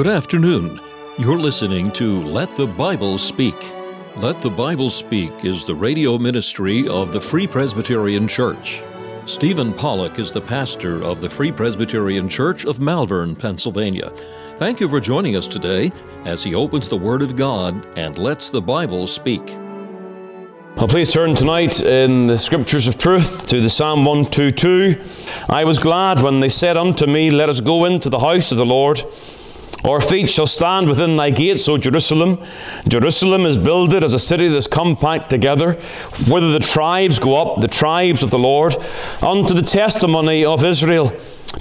Good afternoon. You're listening to Let the Bible Speak. Let the Bible Speak is the radio ministry of the Free Presbyterian Church. Stephen Pollock is the pastor of the Free Presbyterian Church of Malvern, Pennsylvania. Thank you for joining us today as he opens the Word of God and lets the Bible speak. Well, please turn tonight in the Scriptures of Truth to the Psalm 122. I was glad when they said unto me, Let us go into the house of the Lord. Our feet shall stand within thy gates, O Jerusalem. Jerusalem is builded as a city that's compact together, whither the tribes go up, the tribes of the Lord, unto the testimony of Israel,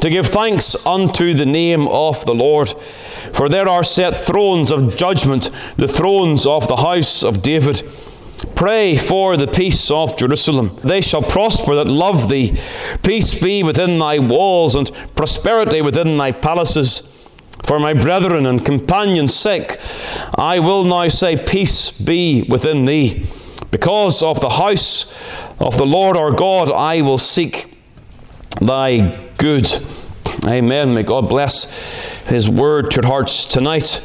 to give thanks unto the name of the Lord. For there are set thrones of judgment, the thrones of the house of David. Pray for the peace of Jerusalem. They shall prosper that love thee. Peace be within thy walls and prosperity within thy palaces. For my brethren and companions' sake, I will now say, Peace be within thee. Because of the house of the Lord our God, I will seek thy good. Amen. May God bless his word to your hearts tonight.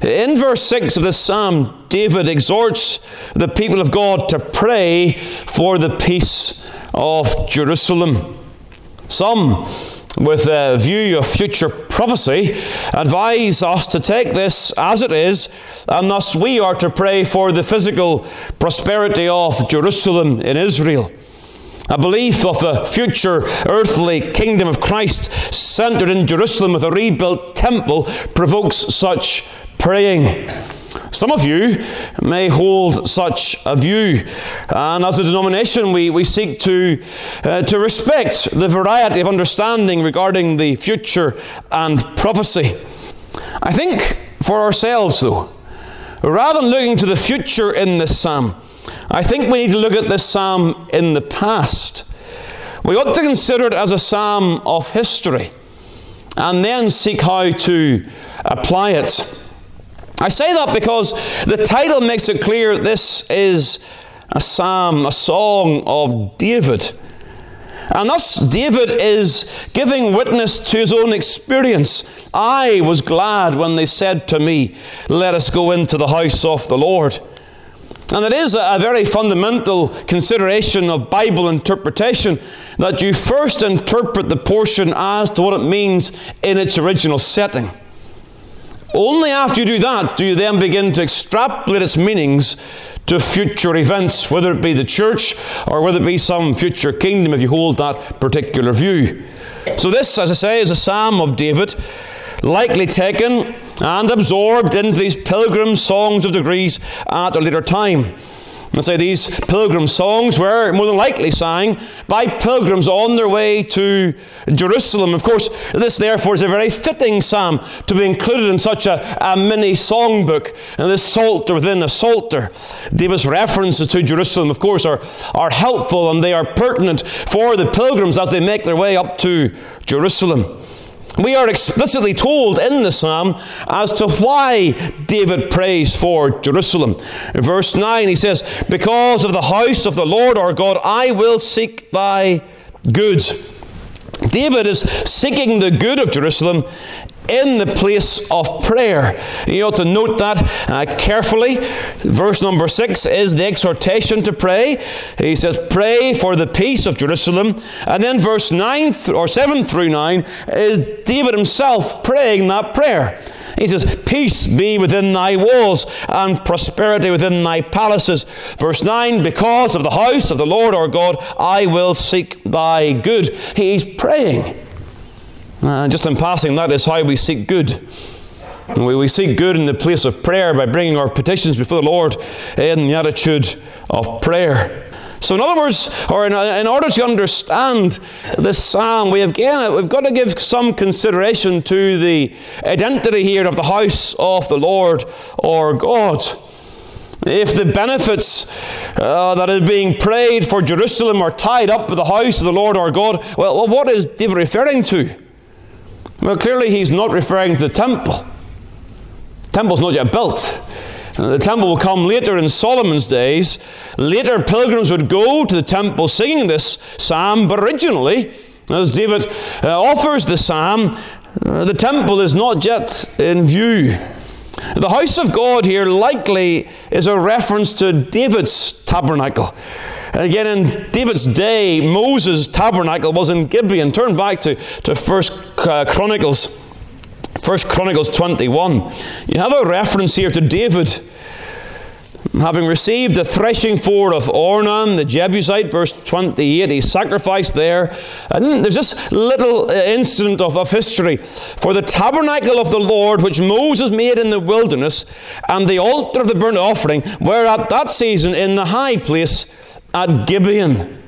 In verse 6 of this psalm, David exhorts the people of God to pray for the peace of Jerusalem. Some, with a view of future prophecy, advise us to take this as it is, and thus we are to pray for the physical prosperity of Jerusalem in Israel. A belief of a future earthly kingdom of Christ centered in Jerusalem with a rebuilt temple provokes such praying. Some of you may hold such a view, and as a denomination, we, we seek to, uh, to respect the variety of understanding regarding the future and prophecy. I think for ourselves, though, rather than looking to the future in this psalm, I think we need to look at this psalm in the past. We ought to consider it as a psalm of history and then seek how to apply it. I say that because the title makes it clear this is a psalm, a song of David. And thus, David is giving witness to his own experience. I was glad when they said to me, Let us go into the house of the Lord. And it is a very fundamental consideration of Bible interpretation that you first interpret the portion as to what it means in its original setting. Only after you do that do you then begin to extrapolate its meanings to future events, whether it be the church or whether it be some future kingdom, if you hold that particular view. So, this, as I say, is a psalm of David, likely taken and absorbed into these pilgrim songs of degrees at a later time. And say these pilgrim songs were more than likely sang by pilgrims on their way to Jerusalem. Of course, this therefore is a very fitting psalm to be included in such a, a mini songbook. And this psalter within a psalter. David's references to Jerusalem, of course, are, are helpful and they are pertinent for the pilgrims as they make their way up to Jerusalem. We are explicitly told in the psalm as to why David prays for Jerusalem. In verse 9, he says, Because of the house of the Lord our God, I will seek thy good. David is seeking the good of Jerusalem in the place of prayer. You ought to note that uh, carefully. Verse number six is the exhortation to pray. He says, Pray for the peace of Jerusalem. And then verse 9 th- or 7 through 9 is David himself praying that prayer. He says, Peace be within thy walls and prosperity within thy palaces. Verse 9, Because of the house of the Lord our God, I will seek thy good. He's praying. Uh, just in passing, that is how we seek good. We, we seek good in the place of prayer by bringing our petitions before the Lord in the attitude of prayer. So, in other words, or in, in, order to understand this psalm, we again we've got to give some consideration to the identity here of the house of the Lord or God. If the benefits uh, that are being prayed for Jerusalem are tied up with the house of the Lord our God, well, what is David referring to? Well, clearly he's not referring to the temple. The temple's not yet built. The temple will come later in Solomon's days. Later, pilgrims would go to the temple singing this psalm, but originally, as David uh, offers the psalm, Uh, the temple is not yet in view. The house of God here likely is a reference to David's tabernacle. Again, in David's day, Moses' tabernacle was in Gibeon. Turn back to, to First uh, Chronicles, First Chronicles 21. You have a reference here to David having received the threshing floor of Ornan, the Jebusite, verse 28, he sacrificed there. And there's this little uh, incident of, of history. For the tabernacle of the Lord, which Moses made in the wilderness, and the altar of the burnt offering, were at that season in the high place at Gibeon.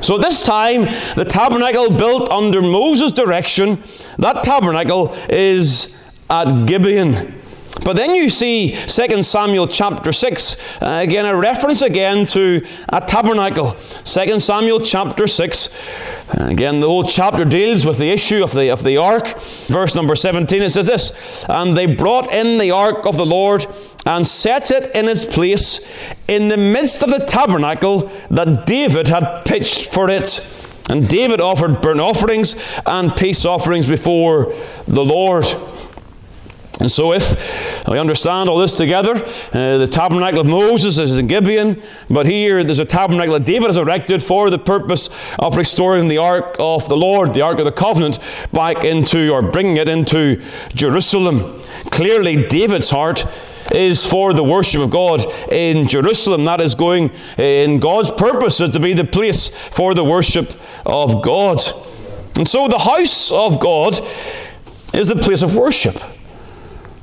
So this time, the tabernacle built under Moses' direction, that tabernacle is at Gibeon. But then you see 2 Samuel chapter 6, uh, again a reference again to a tabernacle. 2 Samuel chapter 6, uh, again the whole chapter deals with the issue of the, of the ark. Verse number 17 it says this And they brought in the ark of the Lord and set it in its place in the midst of the tabernacle that David had pitched for it. And David offered burnt offerings and peace offerings before the Lord. And so, if we understand all this together, uh, the tabernacle of Moses is in Gibeon, but here there's a tabernacle that David has erected for the purpose of restoring the ark of the Lord, the ark of the covenant, back into or bringing it into Jerusalem. Clearly, David's heart is for the worship of God in Jerusalem. That is going in God's purpose to be the place for the worship of God. And so, the house of God is the place of worship.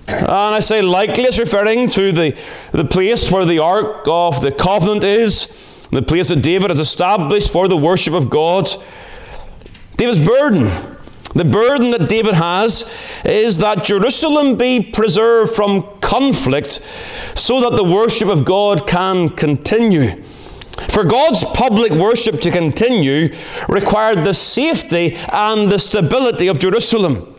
And I say likely it's referring to the, the place where the Ark of the Covenant is, the place that David has established for the worship of God. David's burden, the burden that David has, is that Jerusalem be preserved from conflict so that the worship of God can continue. For God's public worship to continue required the safety and the stability of Jerusalem.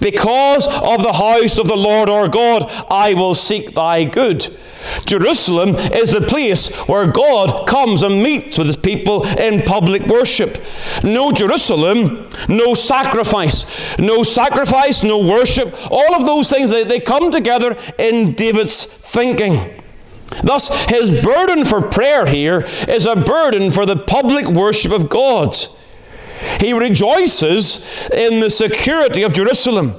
Because of the house of the Lord our God, I will seek thy good. Jerusalem is the place where God comes and meets with his people in public worship. No Jerusalem, no sacrifice. No sacrifice, no worship. All of those things, they, they come together in David's thinking. Thus, his burden for prayer here is a burden for the public worship of God. He rejoices in the security of Jerusalem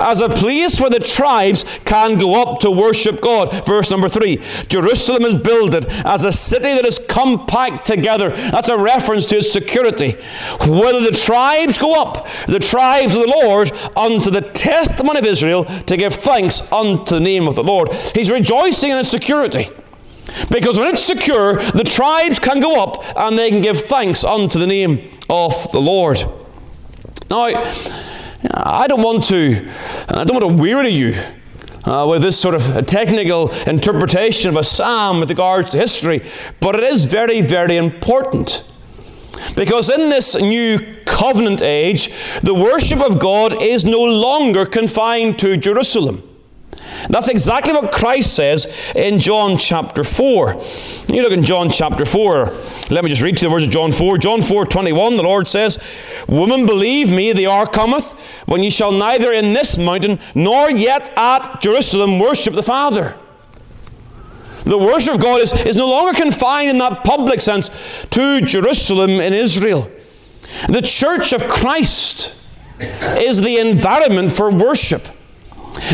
as a place where the tribes can go up to worship God. Verse number three Jerusalem is builded as a city that is compact together. That's a reference to its security. Whether the tribes go up, the tribes of the Lord, unto the testimony of Israel to give thanks unto the name of the Lord. He's rejoicing in its security. Because when it's secure, the tribes can go up and they can give thanks unto the name of the Lord. Now, I don't want to, I don't want to weary you uh, with this sort of technical interpretation of a psalm with regards to history, but it is very, very important. Because in this new covenant age, the worship of God is no longer confined to Jerusalem. That's exactly what Christ says in John chapter 4. You look in John chapter 4. Let me just read to you the words of John 4. John 4 21, the Lord says, Woman, believe me, the hour cometh when ye shall neither in this mountain nor yet at Jerusalem worship the Father. The worship of God is, is no longer confined in that public sense to Jerusalem in Israel. The church of Christ is the environment for worship.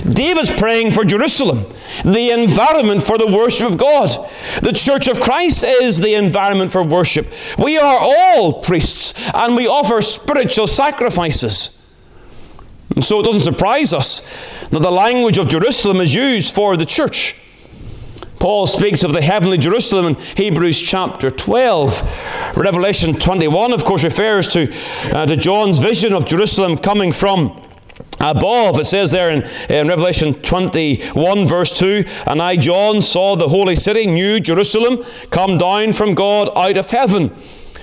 David's praying for Jerusalem, the environment for the worship of God. The church of Christ is the environment for worship. We are all priests and we offer spiritual sacrifices. And so it doesn't surprise us that the language of Jerusalem is used for the church. Paul speaks of the heavenly Jerusalem in Hebrews chapter 12. Revelation 21, of course, refers to, uh, to John's vision of Jerusalem coming from above. It says there in, in, Revelation 21, verse 2 And I, John, saw the holy city, New Jerusalem, come down from God out of heaven.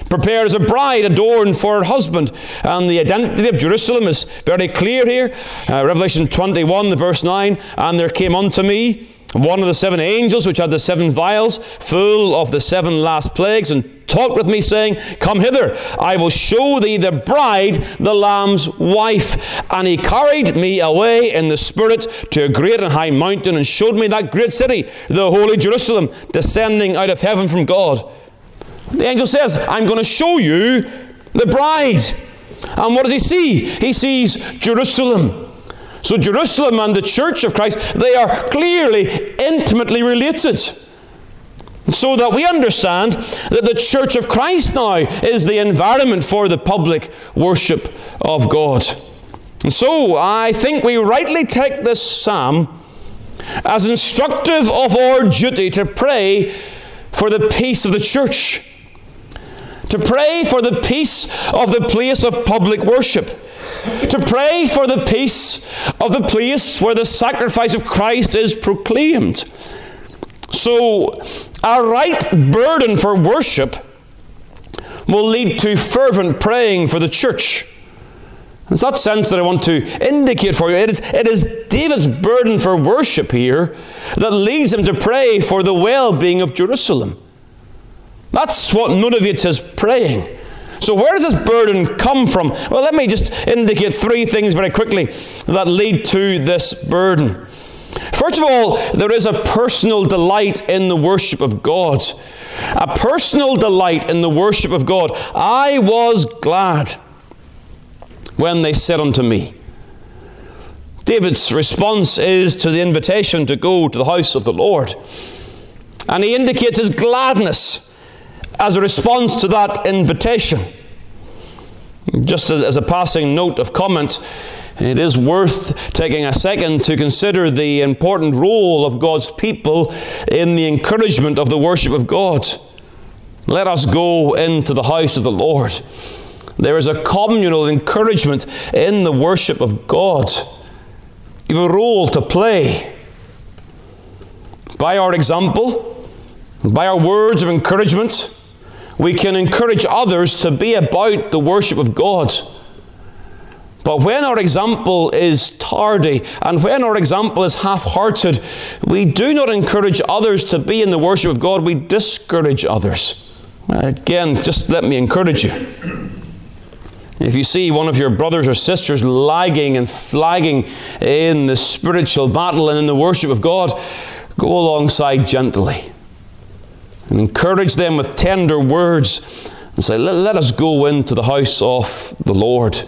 Prepared as a bride adorned for her husband. And the identity of Jerusalem is very clear here. Uh, Revelation 21, the verse 9 And there came unto me one of the seven angels which had the seven vials, full of the seven last plagues, and talked with me, saying, Come hither, I will show thee the bride, the Lamb's wife. And he carried me away in the Spirit to a great and high mountain, and showed me that great city, the holy Jerusalem, descending out of heaven from God. The angel says, I'm going to show you the bride. And what does he see? He sees Jerusalem. So, Jerusalem and the church of Christ, they are clearly intimately related. So that we understand that the church of Christ now is the environment for the public worship of God. And so I think we rightly take this psalm as instructive of our duty to pray for the peace of the church, to pray for the peace of the place of public worship to pray for the peace of the place where the sacrifice of Christ is proclaimed. So, a right burden for worship will lead to fervent praying for the church. It's that sense that I want to indicate for you. It is, it is David's burden for worship here that leads him to pray for the well being of Jerusalem. That's what motivates his praying. So, where does this burden come from? Well, let me just indicate three things very quickly that lead to this burden. First of all, there is a personal delight in the worship of God. A personal delight in the worship of God. I was glad when they said unto me. David's response is to the invitation to go to the house of the Lord. And he indicates his gladness as a response to that invitation. Just as a passing note of comment, it is worth taking a second to consider the important role of God's people in the encouragement of the worship of God. Let us go into the house of the Lord. There is a communal encouragement in the worship of God. You have a role to play. By our example, by our words of encouragement, we can encourage others to be about the worship of God. But when our example is tardy and when our example is half hearted, we do not encourage others to be in the worship of God, we discourage others. Again, just let me encourage you. If you see one of your brothers or sisters lagging and flagging in the spiritual battle and in the worship of God, go alongside gently and encourage them with tender words and say, let, let us go into the house of the Lord.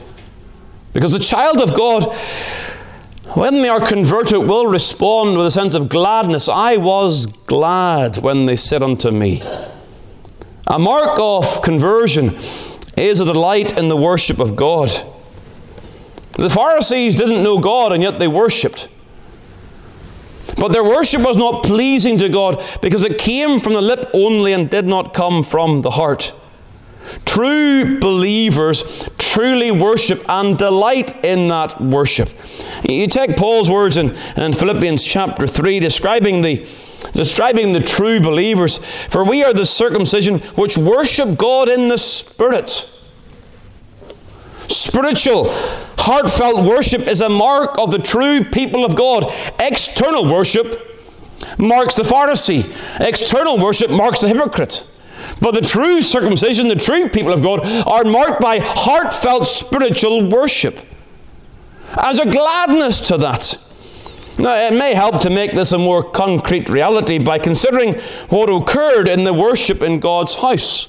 Because the child of God, when they are converted, will respond with a sense of gladness. I was glad when they said unto me. A mark of conversion is a delight in the worship of God. The Pharisees didn't know God, and yet they worshipped. But their worship was not pleasing to God because it came from the lip only and did not come from the heart. True believers truly worship and delight in that worship. You take Paul's words in, in Philippians chapter 3 describing the describing the true believers, for we are the circumcision which worship God in the Spirit. Spiritual Heartfelt worship is a mark of the true people of God. External worship marks the Pharisee, external worship marks the hypocrite. But the true circumcision, the true people of God, are marked by heartfelt spiritual worship. As a gladness to that. Now, it may help to make this a more concrete reality by considering what occurred in the worship in God's house.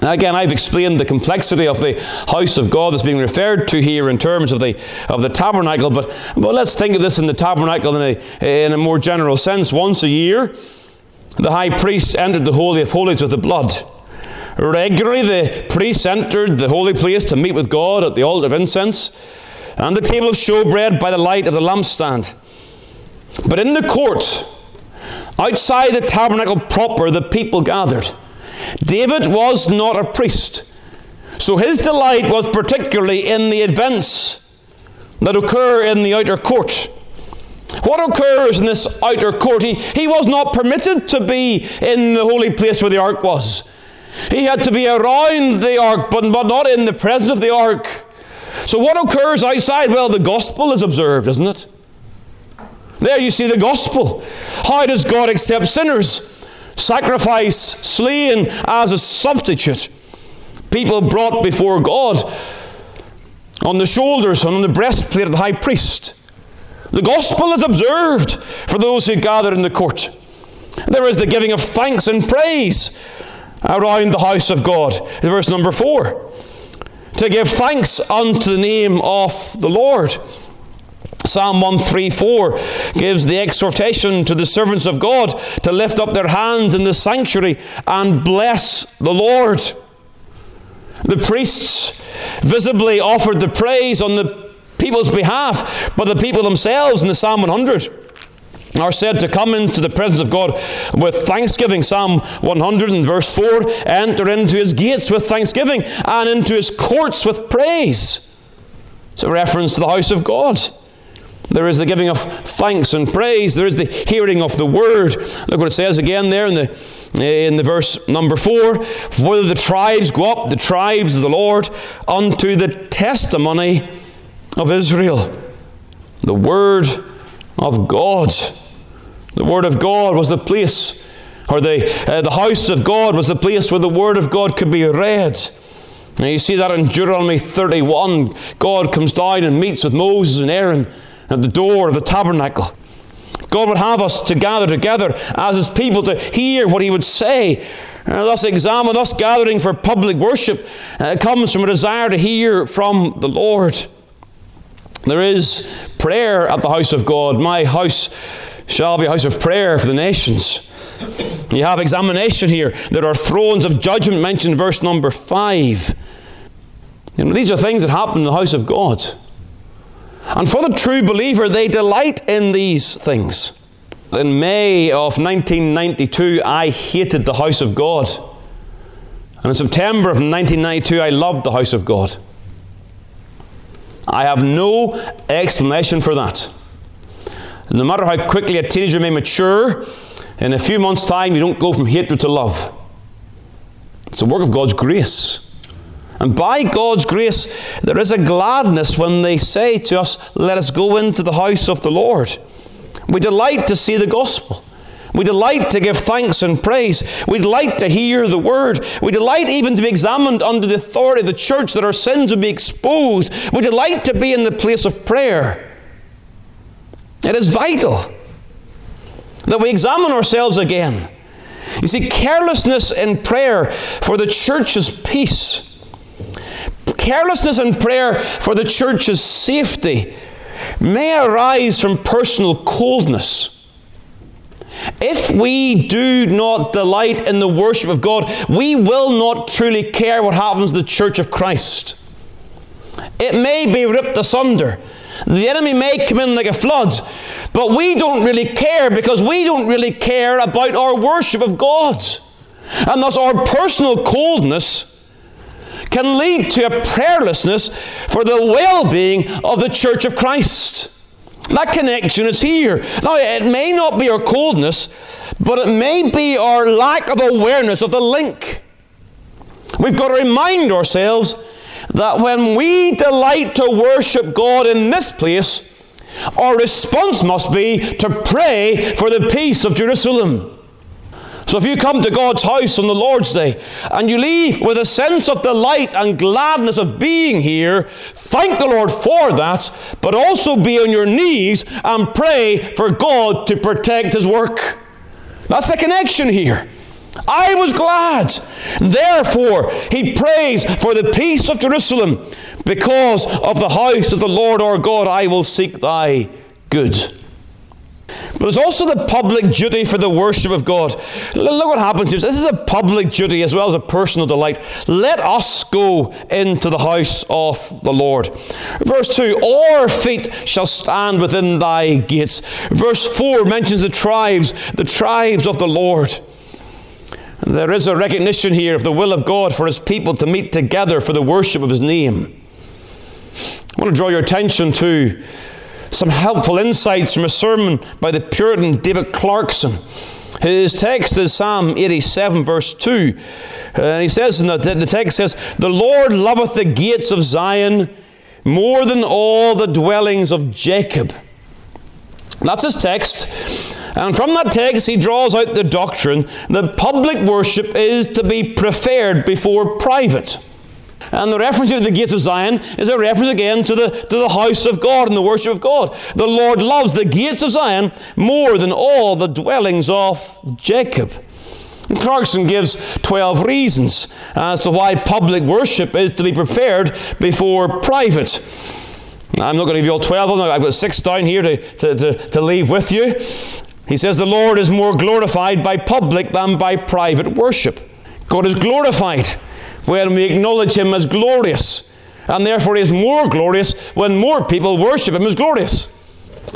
Again, I've explained the complexity of the house of God that's being referred to here in terms of the, of the tabernacle, but, but let's think of this in the tabernacle in a, in a more general sense. Once a year, the high priest entered the Holy of Holies with the blood. Regularly, the priests entered the holy place to meet with God at the altar of incense and the table of showbread by the light of the lampstand. But in the court, outside the tabernacle proper, the people gathered. David was not a priest, so his delight was particularly in the events that occur in the outer court. What occurs in this outer court? He, he was not permitted to be in the holy place where the ark was. He had to be around the ark, but, but not in the presence of the ark. So, what occurs outside? Well, the gospel is observed, isn't it? There you see the gospel. How does God accept sinners? sacrifice slain as a substitute. People brought before God on the shoulders and on the breastplate of the high priest. The gospel is observed for those who gather in the court. There is the giving of thanks and praise around the house of God. In verse number four, to give thanks unto the name of the Lord. Psalm 134 gives the exhortation to the servants of God to lift up their hands in the sanctuary and bless the Lord. The priests visibly offered the praise on the people's behalf, but the people themselves in the Psalm 100 are said to come into the presence of God with thanksgiving. Psalm 100 and verse 4 enter into his gates with thanksgiving and into his courts with praise. It's a reference to the house of God. There is the giving of thanks and praise. There is the hearing of the word. Look what it says again there in the, in the verse number four. Whether the tribes go up, the tribes of the Lord, unto the testimony of Israel. The word of God. The word of God was the place, or the, uh, the house of God was the place where the word of God could be read. Now you see that in Deuteronomy 31. God comes down and meets with Moses and Aaron at the door of the tabernacle. God would have us to gather together as His people to hear what He would say. Uh, thus, examine, thus gathering for public worship uh, comes from a desire to hear from the Lord. There is prayer at the house of God. My house shall be a house of prayer for the nations. You have examination here. There are thrones of judgment mentioned verse number 5. You know, these are things that happen in the house of God. And for the true believer, they delight in these things. In May of 1992, I hated the house of God. And in September of 1992, I loved the house of God. I have no explanation for that. No matter how quickly a teenager may mature, in a few months' time, you don't go from hatred to love. It's a work of God's grace. And by God's grace, there is a gladness when they say to us, Let us go into the house of the Lord. We delight to see the gospel. We delight to give thanks and praise. We delight to hear the word. We delight even to be examined under the authority of the church that our sins would be exposed. We delight to be in the place of prayer. It is vital that we examine ourselves again. You see, carelessness in prayer for the church's peace carelessness in prayer for the church's safety may arise from personal coldness. If we do not delight in the worship of God, we will not truly care what happens to the church of Christ. It may be ripped asunder. The enemy may come in like a flood, but we don't really care because we don't really care about our worship of God. And thus, our personal coldness can lead to a prayerlessness for the well being of the church of Christ. That connection is here. Now, it may not be our coldness, but it may be our lack of awareness of the link. We've got to remind ourselves that when we delight to worship God in this place, our response must be to pray for the peace of Jerusalem. So if you come to God's house on the Lord's Day and you leave with a sense of delight and gladness of being here, thank the Lord for that, but also be on your knees and pray for God to protect His work. That's the connection here. I was glad. Therefore, he prays for the peace of Jerusalem. Because of the house of the Lord our God, I will seek thy good. But there's also the public duty for the worship of God. Look what happens here. This is a public duty as well as a personal delight. Let us go into the house of the Lord. Verse 2 Our feet shall stand within thy gates. Verse 4 mentions the tribes, the tribes of the Lord. There is a recognition here of the will of God for his people to meet together for the worship of his name. I want to draw your attention to some helpful insights from a sermon by the Puritan David Clarkson. His text is Psalm 87, verse 2. And he says, in the, the text says, The Lord loveth the gates of Zion more than all the dwellings of Jacob. That's his text. And from that text, he draws out the doctrine that public worship is to be preferred before private. And the reference to the gates of Zion is a reference again to the, to the house of God and the worship of God. The Lord loves the gates of Zion more than all the dwellings of Jacob. And Clarkson gives 12 reasons as to why public worship is to be prepared before private. I'm not going to give you all 12 of them. I've got six down here to, to, to, to leave with you. He says the Lord is more glorified by public than by private worship. God is glorified when we acknowledge Him as glorious, and therefore He is more glorious when more people worship Him as glorious.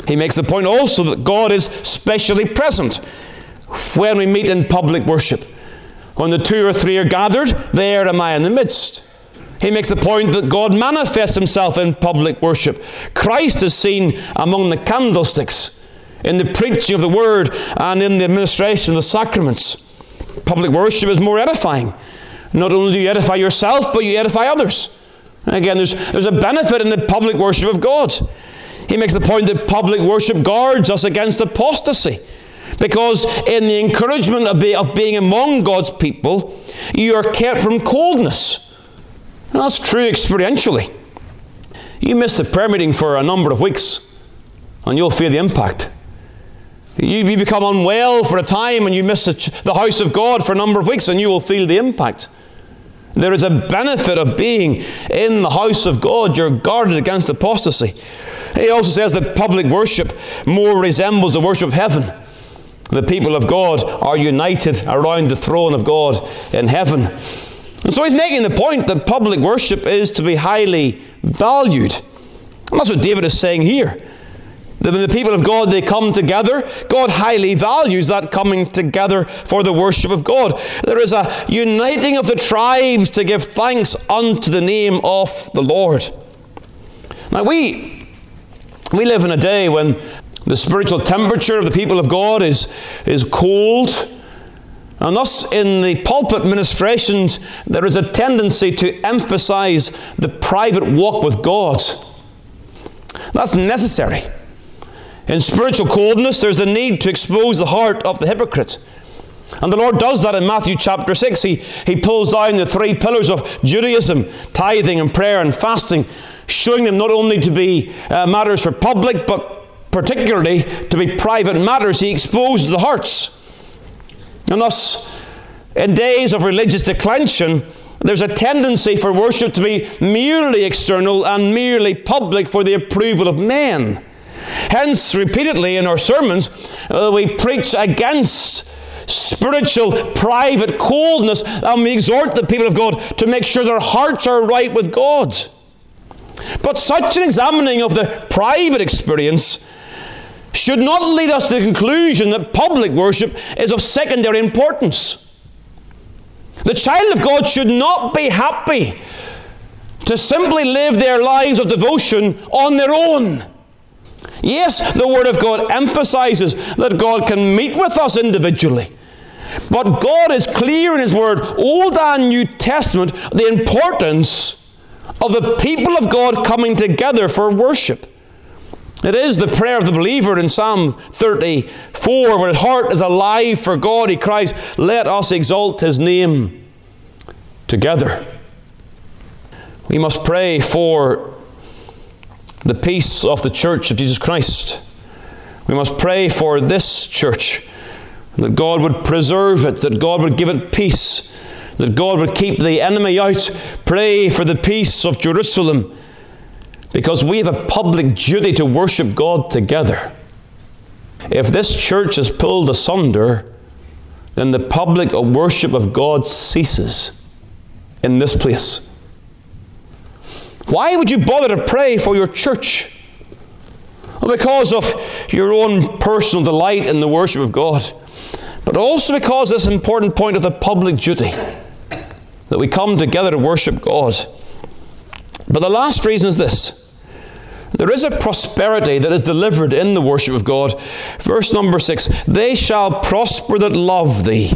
He makes the point also that God is specially present when we meet in public worship. When the two or three are gathered, there am I in the midst. He makes the point that God manifests himself in public worship. Christ is seen among the candlesticks, in the preaching of the word, and in the administration of the sacraments. Public worship is more edifying. Not only do you edify yourself, but you edify others. Again, there's, there's a benefit in the public worship of God. He makes the point that public worship guards us against apostasy. Because in the encouragement of, be, of being among God's people, you are kept from coldness. That's true experientially. You miss the prayer meeting for a number of weeks, and you'll feel the impact. You, you become unwell for a time, and you miss the, the house of God for a number of weeks, and you will feel the impact. There is a benefit of being in the house of God. You're guarded against apostasy. He also says that public worship more resembles the worship of heaven. The people of God are united around the throne of God in heaven. And so he's making the point that public worship is to be highly valued. And that's what David is saying here. When the people of God they come together, God highly values that coming together for the worship of God. There is a uniting of the tribes to give thanks unto the name of the Lord. Now we we live in a day when the spiritual temperature of the people of God is, is cold and thus, in the pulpit ministrations, there is a tendency to emphasize the private walk with God. That's necessary. In spiritual coldness, there's the need to expose the heart of the hypocrite. And the Lord does that in Matthew chapter 6. He, he pulls down the three pillars of Judaism tithing and prayer and fasting, showing them not only to be uh, matters for public, but particularly to be private matters. He exposes the hearts. And thus, in days of religious declension, there's a tendency for worship to be merely external and merely public for the approval of men. Hence, repeatedly in our sermons, uh, we preach against spiritual, private coldness, and we exhort the people of God to make sure their hearts are right with God. But such an examining of the private experience should not lead us to the conclusion that public worship is of secondary importance. The child of God should not be happy to simply live their lives of devotion on their own. Yes, the Word of God emphasizes that God can meet with us individually. But God is clear in His Word, Old and New Testament, the importance of the people of God coming together for worship. It is the prayer of the believer in Psalm 34, where his heart is alive for God. He cries, Let us exalt his name together. We must pray for the peace of the church of Jesus Christ. We must pray for this church, that God would preserve it, that God would give it peace, that God would keep the enemy out. Pray for the peace of Jerusalem because we have a public duty to worship God together. If this church is pulled asunder, then the public worship of God ceases in this place. Why would you bother to pray for your church? Well, because of your own personal delight in the worship of God, but also because this important point of the public duty that we come together to worship God. But the last reason is this there is a prosperity that is delivered in the worship of God. Verse number six they shall prosper that love thee.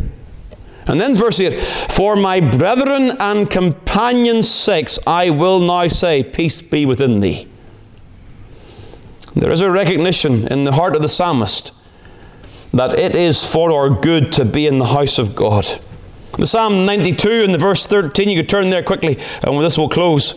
And then verse 8 For my brethren and companions' sakes, I will now say, Peace be within thee. There is a recognition in the heart of the psalmist that it is for our good to be in the house of God. The Psalm 92 in the verse 13, you could turn there quickly, and with this we'll close.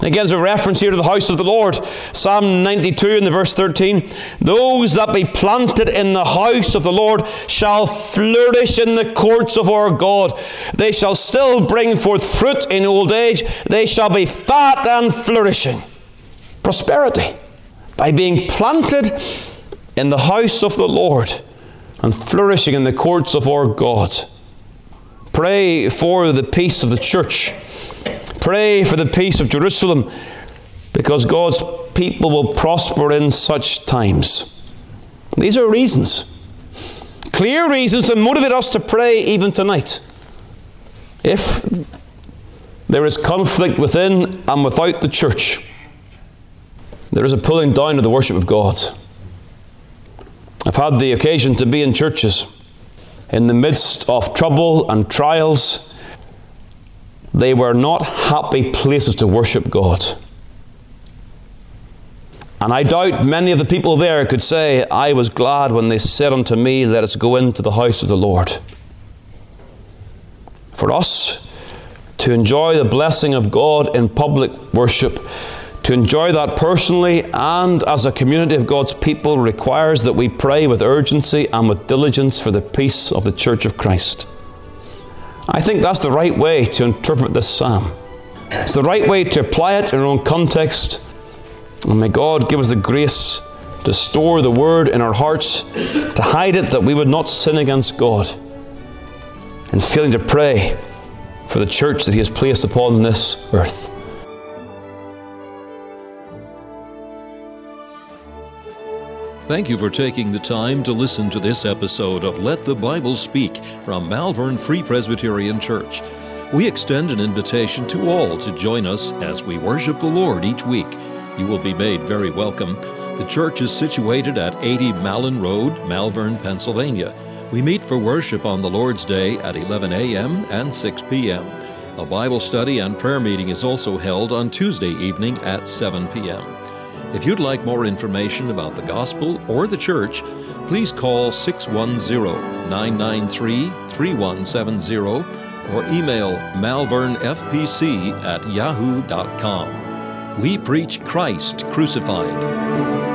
Again, there's a reference here to the house of the Lord. Psalm 92 in the verse 13. Those that be planted in the house of the Lord shall flourish in the courts of our God. They shall still bring forth fruit in old age. They shall be fat and flourishing. Prosperity by being planted in the house of the Lord and flourishing in the courts of our God. Pray for the peace of the church. Pray for the peace of Jerusalem because God's people will prosper in such times. These are reasons, clear reasons to motivate us to pray even tonight. If there is conflict within and without the church, there is a pulling down of the worship of God. I've had the occasion to be in churches in the midst of trouble and trials. They were not happy places to worship God. And I doubt many of the people there could say, I was glad when they said unto me, Let us go into the house of the Lord. For us to enjoy the blessing of God in public worship, to enjoy that personally and as a community of God's people requires that we pray with urgency and with diligence for the peace of the Church of Christ. I think that's the right way to interpret this psalm. It's the right way to apply it in our own context. And may God give us the grace to store the word in our hearts, to hide it that we would not sin against God, and failing to pray for the church that He has placed upon this earth. Thank you for taking the time to listen to this episode of Let the Bible Speak from Malvern Free Presbyterian Church. We extend an invitation to all to join us as we worship the Lord each week. You will be made very welcome. The church is situated at 80 Malin Road, Malvern, Pennsylvania. We meet for worship on the Lord's Day at 11 a.m. and 6 p.m. A Bible study and prayer meeting is also held on Tuesday evening at 7 p.m. If you'd like more information about the gospel or the church, please call 610 993 3170 or email malvernfpc at yahoo.com. We preach Christ crucified.